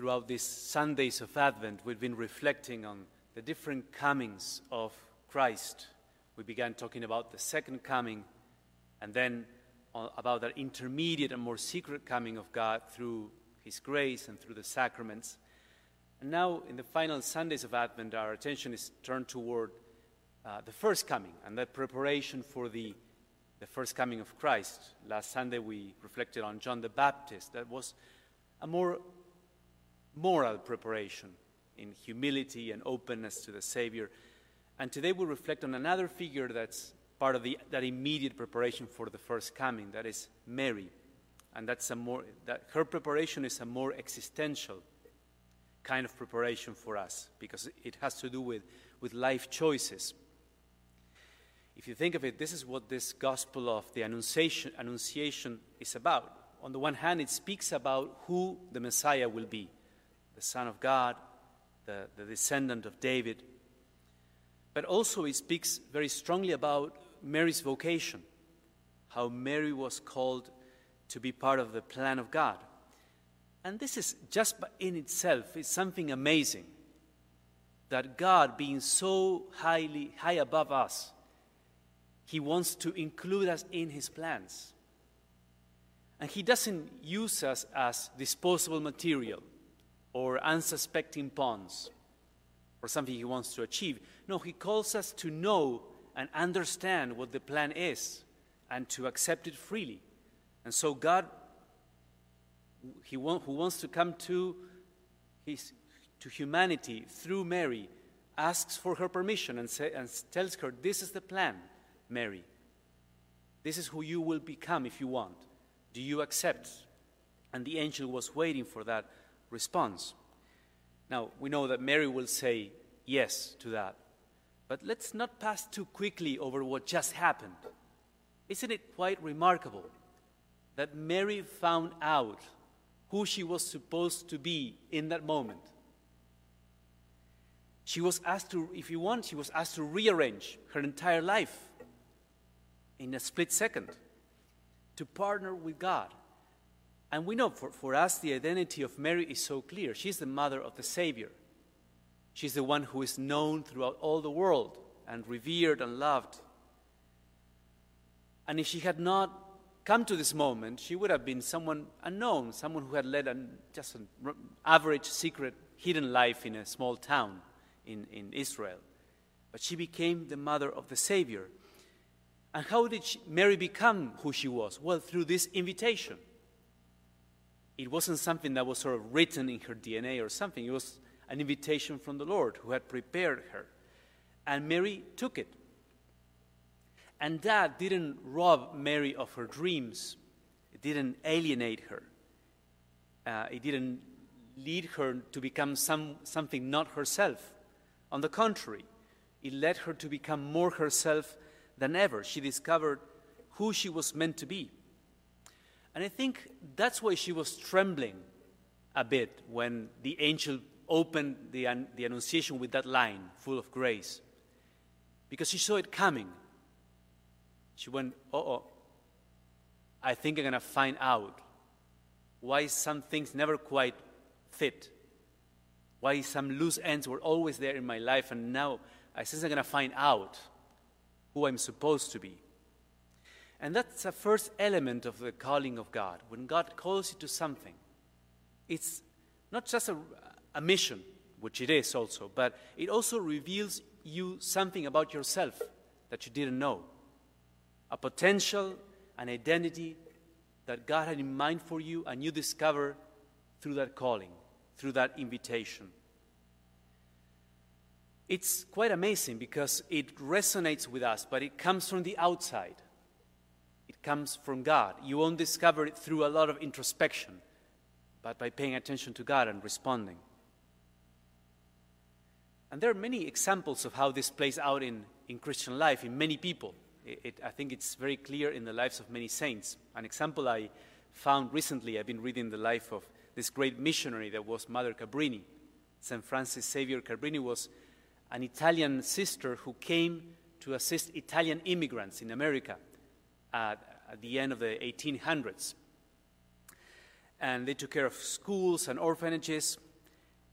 throughout these Sundays of Advent, we've been reflecting on the different comings of Christ. We began talking about the second coming, and then about that intermediate and more secret coming of God through His grace and through the sacraments. And now, in the final Sundays of Advent, our attention is turned toward uh, the first coming and the preparation for the, the first coming of Christ. Last Sunday, we reflected on John the Baptist. That was a more moral preparation in humility and openness to the Savior. And today we reflect on another figure that's part of the, that immediate preparation for the first coming, that is Mary. And that's a more, that her preparation is a more existential kind of preparation for us because it has to do with, with life choices. If you think of it, this is what this gospel of the Annunciation, Annunciation is about. On the one hand, it speaks about who the Messiah will be the Son of God, the, the descendant of David. But also, he speaks very strongly about Mary's vocation, how Mary was called to be part of the plan of God. And this is just in itself is something amazing that God, being so highly high above us, He wants to include us in His plans. And He doesn't use us as disposable material or unsuspecting pawns or something He wants to achieve. No, He calls us to know and understand what the plan is and to accept it freely. And so God, he want, who wants to come to, his, to humanity through Mary, asks for her permission and, say, and tells her, This is the plan, Mary. This is who you will become if you want. Do you accept? And the angel was waiting for that response. Now, we know that Mary will say yes to that. But let's not pass too quickly over what just happened. Isn't it quite remarkable that Mary found out who she was supposed to be in that moment? She was asked to, if you want, she was asked to rearrange her entire life in a split second to partner with God. And we know for, for us the identity of Mary is so clear. She's the mother of the Savior. She's the one who is known throughout all the world and revered and loved. And if she had not come to this moment, she would have been someone unknown, someone who had led an, just an average, secret, hidden life in a small town in, in Israel. But she became the mother of the Savior. And how did she, Mary become who she was? Well, through this invitation. It wasn't something that was sort of written in her DNA or something. It was an invitation from the Lord who had prepared her. And Mary took it. And that didn't rob Mary of her dreams, it didn't alienate her, uh, it didn't lead her to become some, something not herself. On the contrary, it led her to become more herself than ever. She discovered who she was meant to be. And I think that's why she was trembling a bit when the angel opened the, the Annunciation with that line, full of grace, because she saw it coming. She went, oh, I think I'm going to find out why some things never quite fit, why some loose ends were always there in my life, and now I sense I'm going to find out who I'm supposed to be. And that's the first element of the calling of God. When God calls you to something, it's not just a, a mission, which it is also, but it also reveals you something about yourself that you didn't know. A potential, an identity that God had in mind for you, and you discover through that calling, through that invitation. It's quite amazing because it resonates with us, but it comes from the outside. It comes from God. You won't discover it through a lot of introspection, but by paying attention to God and responding. And there are many examples of how this plays out in, in Christian life, in many people. It, it, I think it's very clear in the lives of many saints. An example I found recently, I've been reading the life of this great missionary that was Mother Cabrini. St. Frances Xavier Cabrini was an Italian sister who came to assist Italian immigrants in America at, at the end of the 1800s. And they took care of schools and orphanages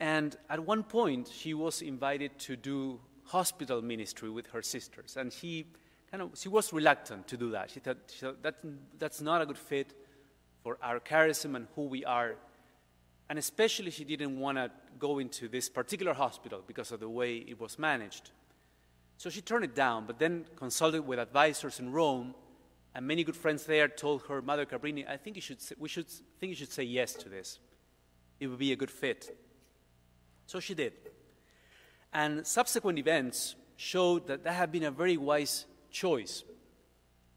And at one point, she was invited to do hospital ministry with her sisters. And she kind of she was reluctant to do that. She thought, she thought that, that's not a good fit for our charism and who we are. And especially, she didn't want to go into this particular hospital because of the way it was managed. So she turned it down, but then consulted with advisors in Rome, and many good friends there told her, Mother Cabrini, I think you should say, we should think you should say yes to this. It would be a good fit. So she did. And subsequent events showed that that had been a very wise choice.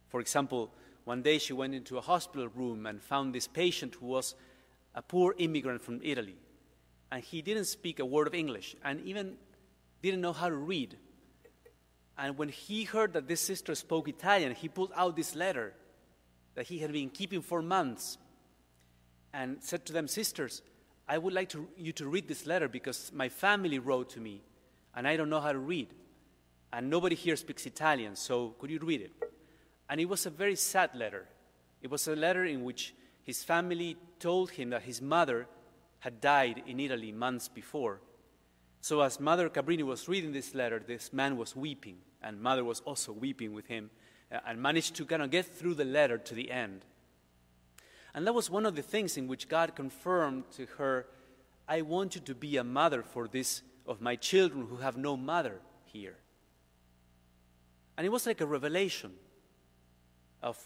For example, one day she went into a hospital room and found this patient who was a poor immigrant from Italy. And he didn't speak a word of English and even didn't know how to read. And when he heard that this sister spoke Italian, he pulled out this letter that he had been keeping for months and said to them, Sisters, I would like to, you to read this letter because my family wrote to me and I don't know how to read. And nobody here speaks Italian, so could you read it? And it was a very sad letter. It was a letter in which his family told him that his mother had died in Italy months before. So, as Mother Cabrini was reading this letter, this man was weeping, and Mother was also weeping with him, uh, and managed to kind of get through the letter to the end. And that was one of the things in which God confirmed to her, I want you to be a mother for this of my children who have no mother here. And it was like a revelation of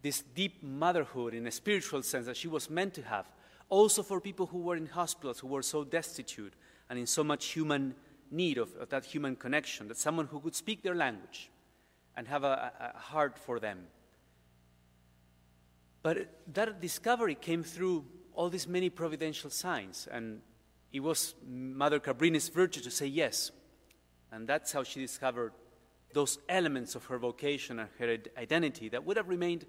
this deep motherhood in a spiritual sense that she was meant to have, also for people who were in hospitals, who were so destitute and in so much human need of, of that human connection, that someone who could speak their language and have a, a heart for them. But that discovery came through all these many providential signs, and it was Mother Cabrini's virtue to say yes. And that's how she discovered those elements of her vocation and her identity that would have remained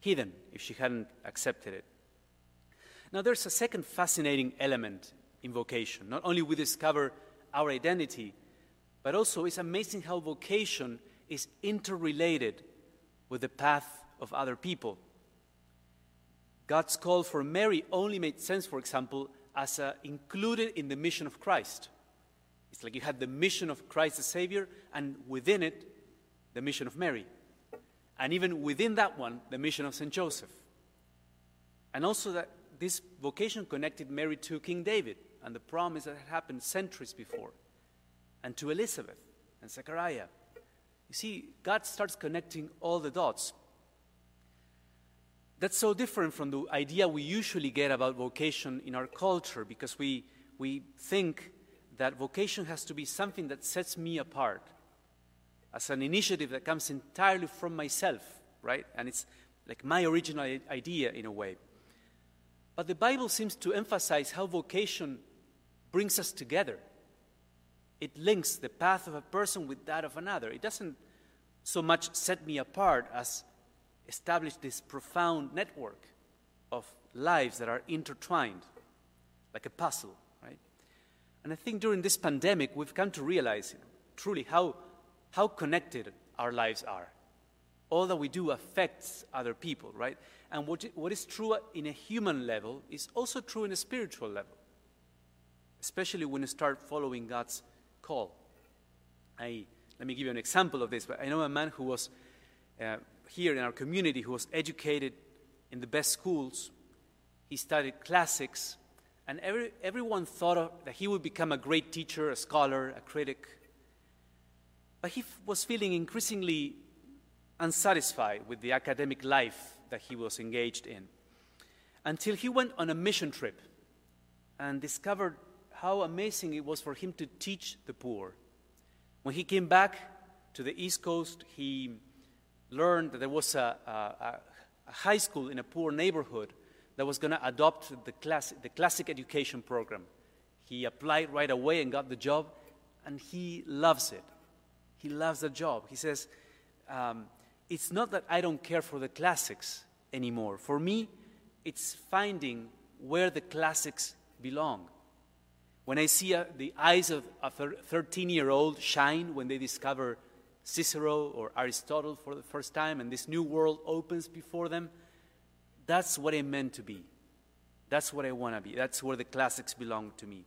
hidden if she hadn't accepted it. Now, there's a second fascinating element in vocation. Not only we discover our identity, but also it's amazing how vocation is interrelated with the path of other people. God's call for Mary only made sense, for example, as uh, included in the mission of Christ. It's like you had the mission of Christ the Savior, and within it, the mission of Mary. And even within that one, the mission of St. Joseph. And also that this vocation connected Mary to King David and the promise that had happened centuries before, and to Elizabeth and Zechariah. You see, God starts connecting all the dots. That's so different from the idea we usually get about vocation in our culture because we, we think that vocation has to be something that sets me apart as an initiative that comes entirely from myself, right? And it's like my original idea in a way. But the Bible seems to emphasize how vocation brings us together. It links the path of a person with that of another. It doesn't so much set me apart as establish this profound network of lives that are intertwined, like a puzzle. Right? And I think during this pandemic, we've come to realize truly how, how connected our lives are. All that we do affects other people, right? And what, what is true in a human level is also true in a spiritual level, especially when you start following God's call. I, let me give you an example of this. I know a man who was uh, here in our community who was educated in the best schools. He studied classics, and every, everyone thought of, that he would become a great teacher, a scholar, a critic. But he f- was feeling increasingly unsatisfied with the academic life that he was engaged in until he went on a mission trip and discovered how amazing it was for him to teach the poor. When he came back to the East Coast, he learned that there was a, a, a high school in a poor neighborhood that was going to adopt the, class, the classic education program. He applied right away and got the job, and he loves it. He loves the job. He says, um, It's not that I don't care for the classics anymore. For me, it's finding where the classics belong. When I see uh, the eyes of a 13 year old shine when they discover Cicero or Aristotle for the first time, and this new world opens before them, that's what I meant to be. That's what I want to be. That's where the classics belong to me.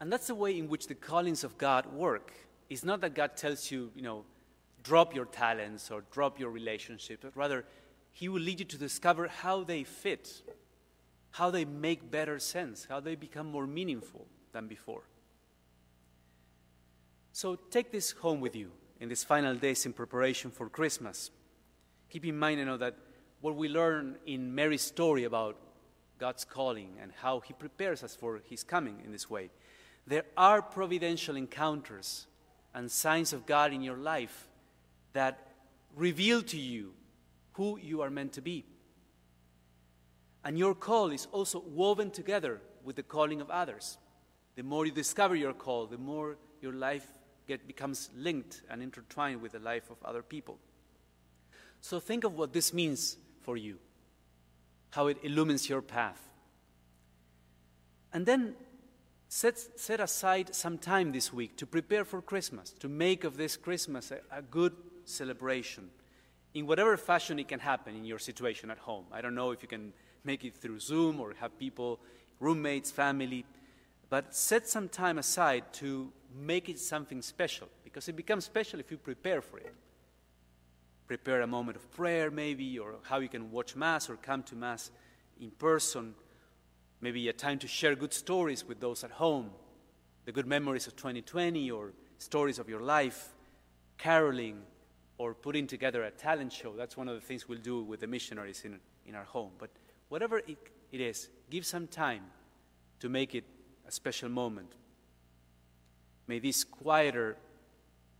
And that's the way in which the callings of God work. It's not that God tells you, you know, drop your talents or drop your relationships, but rather, He will lead you to discover how they fit, how they make better sense, how they become more meaningful than before. So take this home with you in these final days in preparation for Christmas. Keep in mind, you know, that what we learn in Mary's story about God's calling and how He prepares us for His coming in this way. There are providential encounters and signs of God in your life that reveal to you who you are meant to be. And your call is also woven together with the calling of others. The more you discover your call, the more your life get, becomes linked and intertwined with the life of other people. So think of what this means for you, how it illumines your path. And then set, set aside some time this week to prepare for Christmas, to make of this Christmas a, a good celebration in whatever fashion it can happen in your situation at home. I don't know if you can make it through Zoom or have people, roommates, family, but set some time aside to make it something special because it becomes special if you prepare for it. Prepare a moment of prayer, maybe, or how you can watch Mass or come to Mass in person. Maybe a time to share good stories with those at home, the good memories of 2020 or stories of your life, caroling, or putting together a talent show. That's one of the things we'll do with the missionaries in, in our home. But whatever it, it is, give some time to make it a special moment. May these quieter,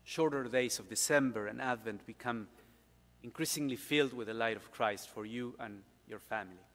shorter days of December and Advent become increasingly filled with the light of Christ for you and your family.